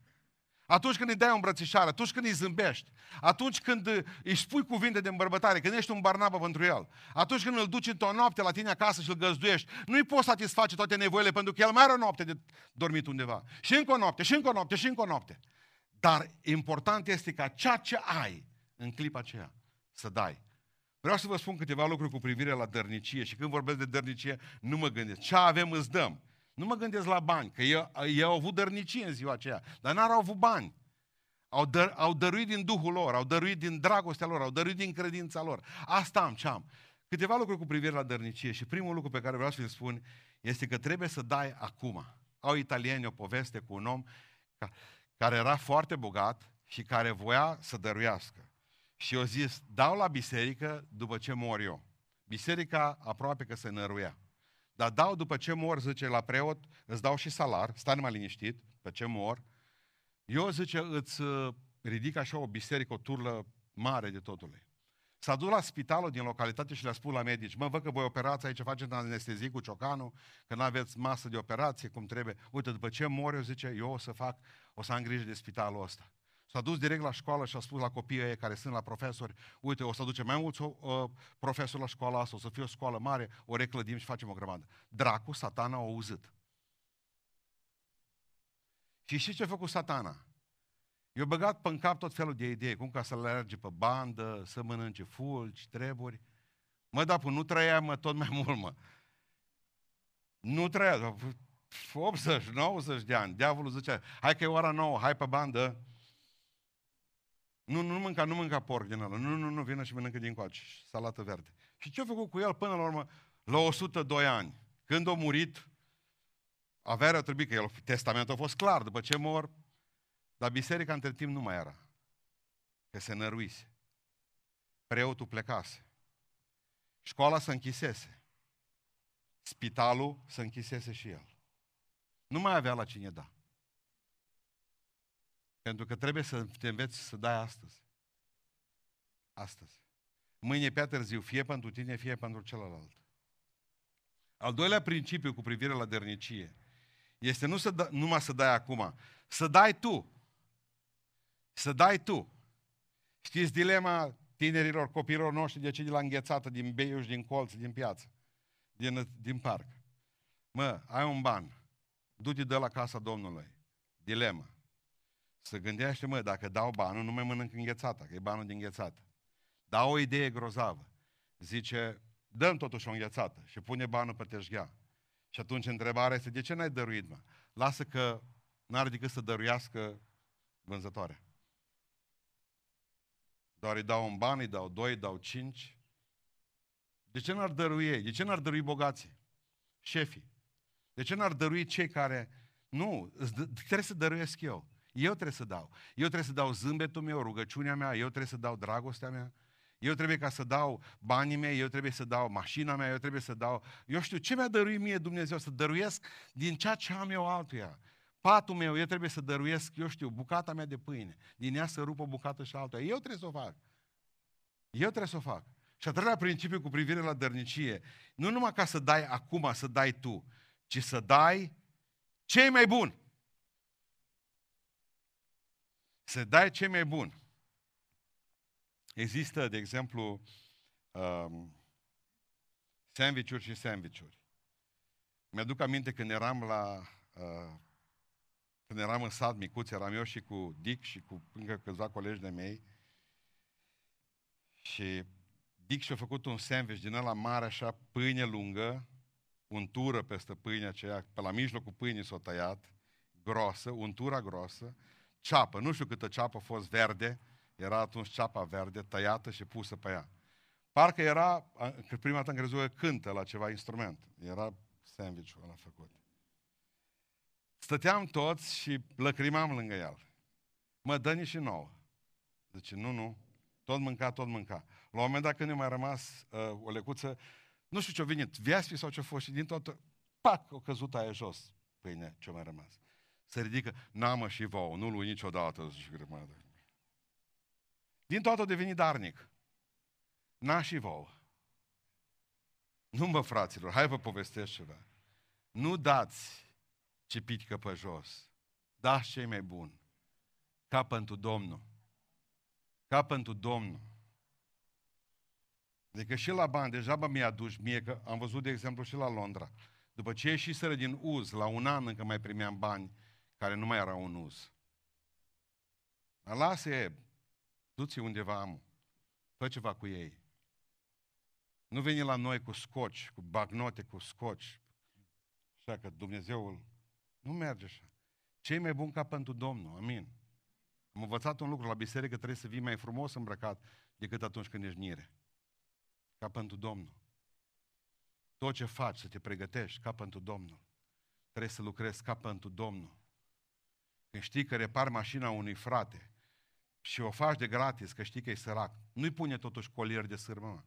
[SPEAKER 1] Atunci când îi dai o îmbrățișare, atunci când îi zâmbești, atunci când îi spui cuvinte de îmbărbătare, când ești un barnabă pentru el, atunci când îl duci într-o noapte la tine acasă și îl găzduiești, nu-i poți satisface toate nevoile pentru că el mai are o noapte de dormit undeva. Și încă o noapte, și încă o noapte, și încă o noapte. Dar important este ca ceea ce ai în clipa aceea să dai. Vreau să vă spun câteva lucruri cu privire la dărnicie și când vorbesc de dărnicie, nu mă gândesc. Ce avem îți dăm. Nu mă gândesc la bani, că ei, ei au avut dărnicie în ziua aceea, dar n-au avut bani. Au, dă, au dăruit din Duhul lor, au dăruit din dragostea lor, au dăruit din credința lor. Asta am, ce am. Câteva lucruri cu privire la dărnicie și primul lucru pe care vreau să-l spun este că trebuie să dai acum. Au italieni o poveste cu un om care era foarte bogat și care voia să dăruiască. Și eu zis, dau la biserică după ce mor eu. Biserica aproape că se năruia. Dar dau după ce mor, zice, la preot, îți dau și salar, stai mai liniștit, pe ce mor. Eu, zice, îți uh, ridic așa o biserică, o turlă mare de totule. S-a dus la spitalul din localitate și le-a spus la medici, mă, văd că voi operați aici, faceți anestezie cu ciocanul, că nu aveți masă de operație, cum trebuie. Uite, după ce mor, eu zice, eu o să fac, o să am grijă de spitalul ăsta. S-a dus direct la școală și a spus la copiii ei care sunt la profesori, uite, o să duce mai mulți uh, profesori la școala asta, o să fie o școală mare, o reclădim și facem o grămadă. Dracu, satana a auzit. Și știți ce a făcut satana? I-a băgat pe cap tot felul de idei, cum ca să alerge pe bandă, să mănânce fulgi, treburi. Mă, da, nu trăia, mă, tot mai mult, mă. Nu trăia, 80, 90 de ani. Diavolul zicea, hai că e ora nouă, hai pe bandă, nu, nu mânca, nu mânca porc din ăla. Nu, nu, nu, vină și mănâncă din coace. Salată verde. Și ce a făcut cu el până la urmă? La 102 ani. Când a murit, averea trebuie că el, testamentul a fost clar, după ce mor, dar biserica între timp nu mai era. Că se năruise. Preotul plecase. Școala se închisese. Spitalul se închisese și el. Nu mai avea la cine da. Pentru că trebuie să te înveți să dai astăzi. Astăzi. mâine pe târziu, fie pentru tine, fie pentru celălalt. Al doilea principiu cu privire la dărnicie este nu să da, numai să dai acum, să dai tu. Să dai tu. Știți dilema tinerilor, copiilor noștri de ce de la înghețată din beiuș, din colț, din piață, din, din parc. Mă, ai un ban, du-te de la casa Domnului. Dilema. Să gândește, mă, dacă dau banul, nu mai mănânc înghețata, că e banul din înghețată. Dau o idee grozavă. Zice, dăm totuși o înghețată și pune banul pe teșghea. Și atunci întrebarea este, de ce n-ai dăruit, mă? Lasă că n-are decât să dăruiască vânzătoarea. Doar îi dau un ban, îi dau doi, îi dau cinci. De ce n-ar dărui ei? De ce n-ar dărui bogații? Șefii. De ce n-ar dărui cei care... Nu, trebuie să dăruiesc eu. Eu trebuie să dau. Eu trebuie să dau zâmbetul meu, rugăciunea mea, eu trebuie să dau dragostea mea. Eu trebuie ca să dau banii mei, eu trebuie să dau mașina mea, eu trebuie să dau... Eu știu, ce mi-a dăruit mie Dumnezeu? Să dăruiesc din ceea ce am eu altuia. Patul meu, eu trebuie să dăruiesc, eu știu, bucata mea de pâine. Din ea să rup o bucată și altuia. Eu trebuie să o fac. Eu trebuie să o fac. Și a treilea principiu cu privire la dărnicie, nu numai ca să dai acum, să dai tu, ci să dai cei mai bun. Să dai cei mai bun. Există, de exemplu, um, sandvișuri și sandvișuri. Mi-aduc aminte când eram la uh, când eram în sat micuț, eram eu și cu Dick și cu încă câțiva colegi de mei și Dick și-a făcut un sandwich din ăla mare, așa, pâine lungă, untură peste pâinea aceea, pe la mijlocul pâinii s-a tăiat, grosă, untura grosă, ceapă, nu știu câtă ceapă a fost verde, era atunci ceapa verde, tăiată și pusă pe ea. Parcă era, că prima dată am crezut că cântă la ceva instrument. Era sandwich-ul ăla făcut. Stăteam toți și lăcrimam lângă el. Mă, dă și nouă. Zice, nu, nu, tot mânca, tot mânca. La un moment dat când i-a mai rămas uh, o lecuță, nu știu ce-a venit, viaspi sau ce-a fost și din tot, pac, o căzut aia jos pâine ce-a mai rămas. Se ridică, n-amă și vouă, nu lui niciodată, zice grămadă. Din toată a devenit darnic. N-a și vouă. Nu mă, fraților, hai vă povestesc ceva. Nu dați ce pitică pe jos. Dați cei mai buni. Ca pentru Domnul. Ca pentru Domnul. Adică și la bani, deja bă mi-a adus mie, că am văzut, de exemplu, și la Londra. După ce ieșiseră din uz, la un an încă mai primeam bani care nu mai erau un uz. Lasă du-ți undeva am, fă ceva cu ei. Nu veni la noi cu scoci, cu bagnote, cu scoci. Așa că Dumnezeul nu merge așa. Cei mai bun ca pentru Domnul, amin. Am învățat un lucru la biserică, trebuie să vii mai frumos îmbrăcat decât atunci când ești nire. Ca pentru Domnul. Tot ce faci, să te pregătești ca pentru Domnul. Trebuie să lucrezi ca pentru Domnul. Când știi că repar mașina unui frate și o faci de gratis, că știi că e sărac, nu-i pune totuși colier de sârmă.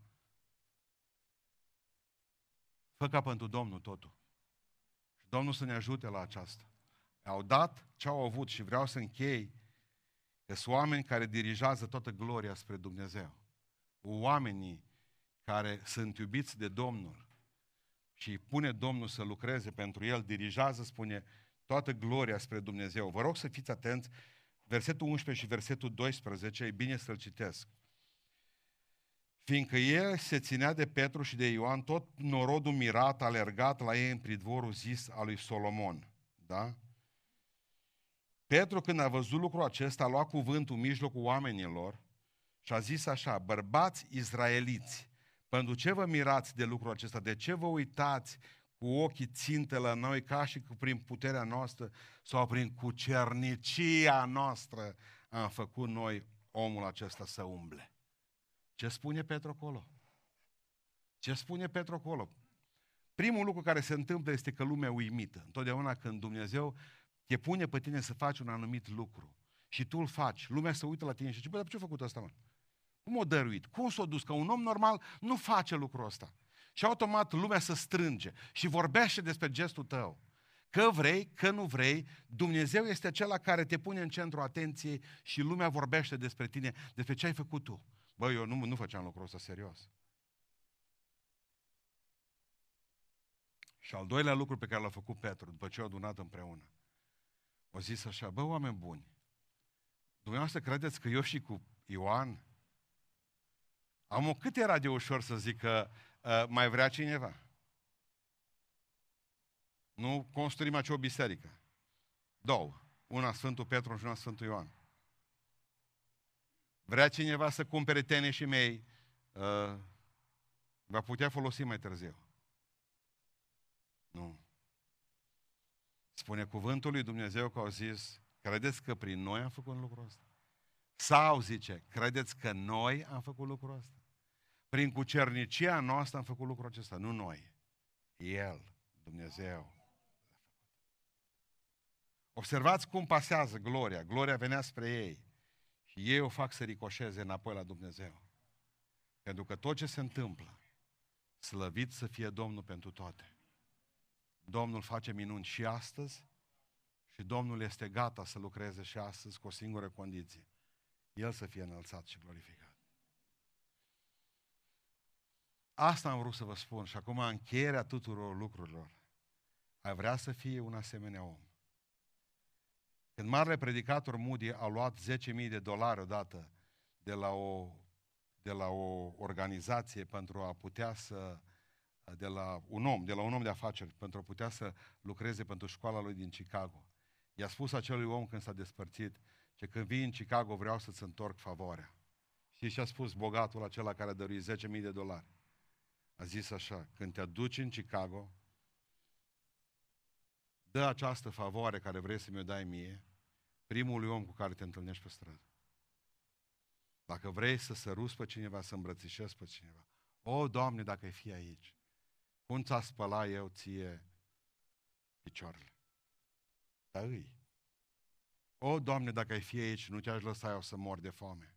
[SPEAKER 1] Fă ca pentru Domnul totul. Și Domnul să ne ajute la aceasta. Au dat ce au avut și vreau să închei că sunt oameni care dirigează toată gloria spre Dumnezeu. Oamenii care sunt iubiți de Domnul și îi pune Domnul să lucreze pentru el, dirigează, spune, toată gloria spre Dumnezeu. Vă rog să fiți atenți, versetul 11 și versetul 12, e bine să-l citesc. Fiindcă el se ținea de Petru și de Ioan, tot norodul mirat alergat la ei în pridvorul zis al lui Solomon. Da? Petru, când a văzut lucrul acesta, a luat cuvântul în mijlocul oamenilor și a zis așa, bărbați izraeliți, pentru ce vă mirați de lucrul acesta? De ce vă uitați cu ochii ținte la noi ca și cu prin puterea noastră sau prin cucernicia noastră am făcut noi omul acesta să umble? Ce spune Petru acolo? Ce spune Petru acolo? Primul lucru care se întâmplă este că lumea uimită. Întotdeauna când Dumnezeu te pune pe tine să faci un anumit lucru și tu îl faci, lumea se uită la tine și zice, bă, dar ce a făcut asta, mă? Cum o dăruit? Cum s-a dus? Că un om normal nu face lucrul ăsta. Și automat lumea se strânge și vorbește despre gestul tău. Că vrei, că nu vrei, Dumnezeu este acela care te pune în centru atenției și lumea vorbește despre tine, despre ce ai făcut tu. Bă, eu nu, nu făceam lucrul ăsta serios. Și al doilea lucru pe care l-a făcut Petru, după ce au adunat împreună, au zis așa, bă, oameni buni, dumneavoastră credeți că eu și cu Ioan am o cât era de ușor să zic că uh, mai vrea cineva? Nu construim aici o biserică. Două. Una Sfântul Petru și una Sfântul Ioan. Vrea cineva să cumpere teneșii mei, uh, va putea folosi mai târziu. Nu. Spune cuvântul lui Dumnezeu că au zis, credeți că prin noi am făcut lucrul ăsta? Sau zice, credeți că noi am făcut lucrul ăsta? Prin cucernicia noastră am făcut lucrul acesta, nu noi. El, Dumnezeu. Observați cum pasează gloria. Gloria venea spre ei. Și ei o fac să ricoșeze înapoi la Dumnezeu. Pentru că tot ce se întâmplă, slăvit să fie Domnul pentru toate. Domnul face minuni și astăzi și Domnul este gata să lucreze și astăzi cu o singură condiție. El să fie înălțat și glorificat. Asta am vrut să vă spun și acum încheierea tuturor lucrurilor. Ai vrea să fie un asemenea om. Când marele predicator Moody a luat 10.000 de dolari odată de la o, de la o organizație pentru a putea să de la un om, de la un om de afaceri, pentru a putea să lucreze pentru școala lui din Chicago. I-a spus acelui om când s-a despărțit, că când vii în Chicago vreau să-ți întorc favoarea. Și și-a spus bogatul acela care a dăruit 10.000 de dolari. A zis așa, când te aduci în Chicago, dă această favoare care vrei să mi-o dai mie, primului om cu care te întâlnești pe stradă. Dacă vrei să săruți pe cineva, să îmbrățișezi pe cineva. O, Doamne, dacă ai fi aici, cum ți-a spăla eu ție picioarele? Da îi. O, Doamne, dacă ai fi aici, nu te-aș lăsa eu să mor de foame.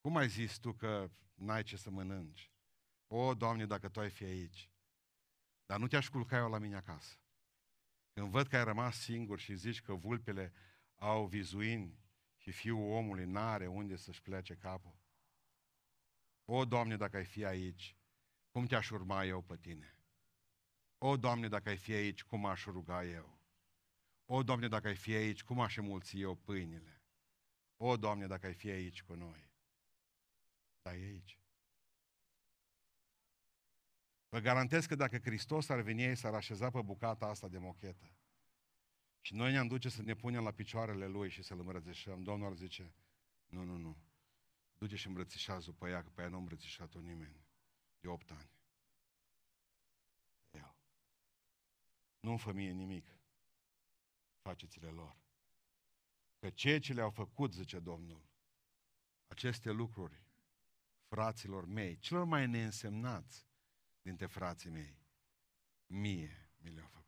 [SPEAKER 1] Cum ai zis tu că n-ai ce să mănânci? O, Doamne, dacă Tu ai fi aici. Dar nu te-aș culca eu la mine acasă. Când văd că ai rămas singur și zici că vulpele au vizuini și fiul omului n-are unde să-și plece capul. O, Doamne, dacă ai fi aici, cum te-aș urma eu pe tine? O, Doamne, dacă ai fi aici, cum aș ruga eu? O, Doamne, dacă ai fi aici, cum aș mulți eu pâinile? O, Doamne, dacă ai fi aici cu noi. Dar e aici. Vă garantez că dacă Hristos ar veni ei, s-ar așeza pe bucata asta de mochetă. Și noi ne-am duce să ne punem la picioarele Lui și să-L îmbrățișăm. Domnul ar zice, nu, nu, nu. Duce și îmbrățișează pe ea, că pe ea nu a îmbrățișat-o nimeni. De opt ani. Eu. Nu-mi fă mie nimic. Faceți-le lor. Că ceea ce le-au făcut, zice Domnul, aceste lucruri, fraților mei, celor mai neînsemnați dintre frații mei, mie mi le-au făcut.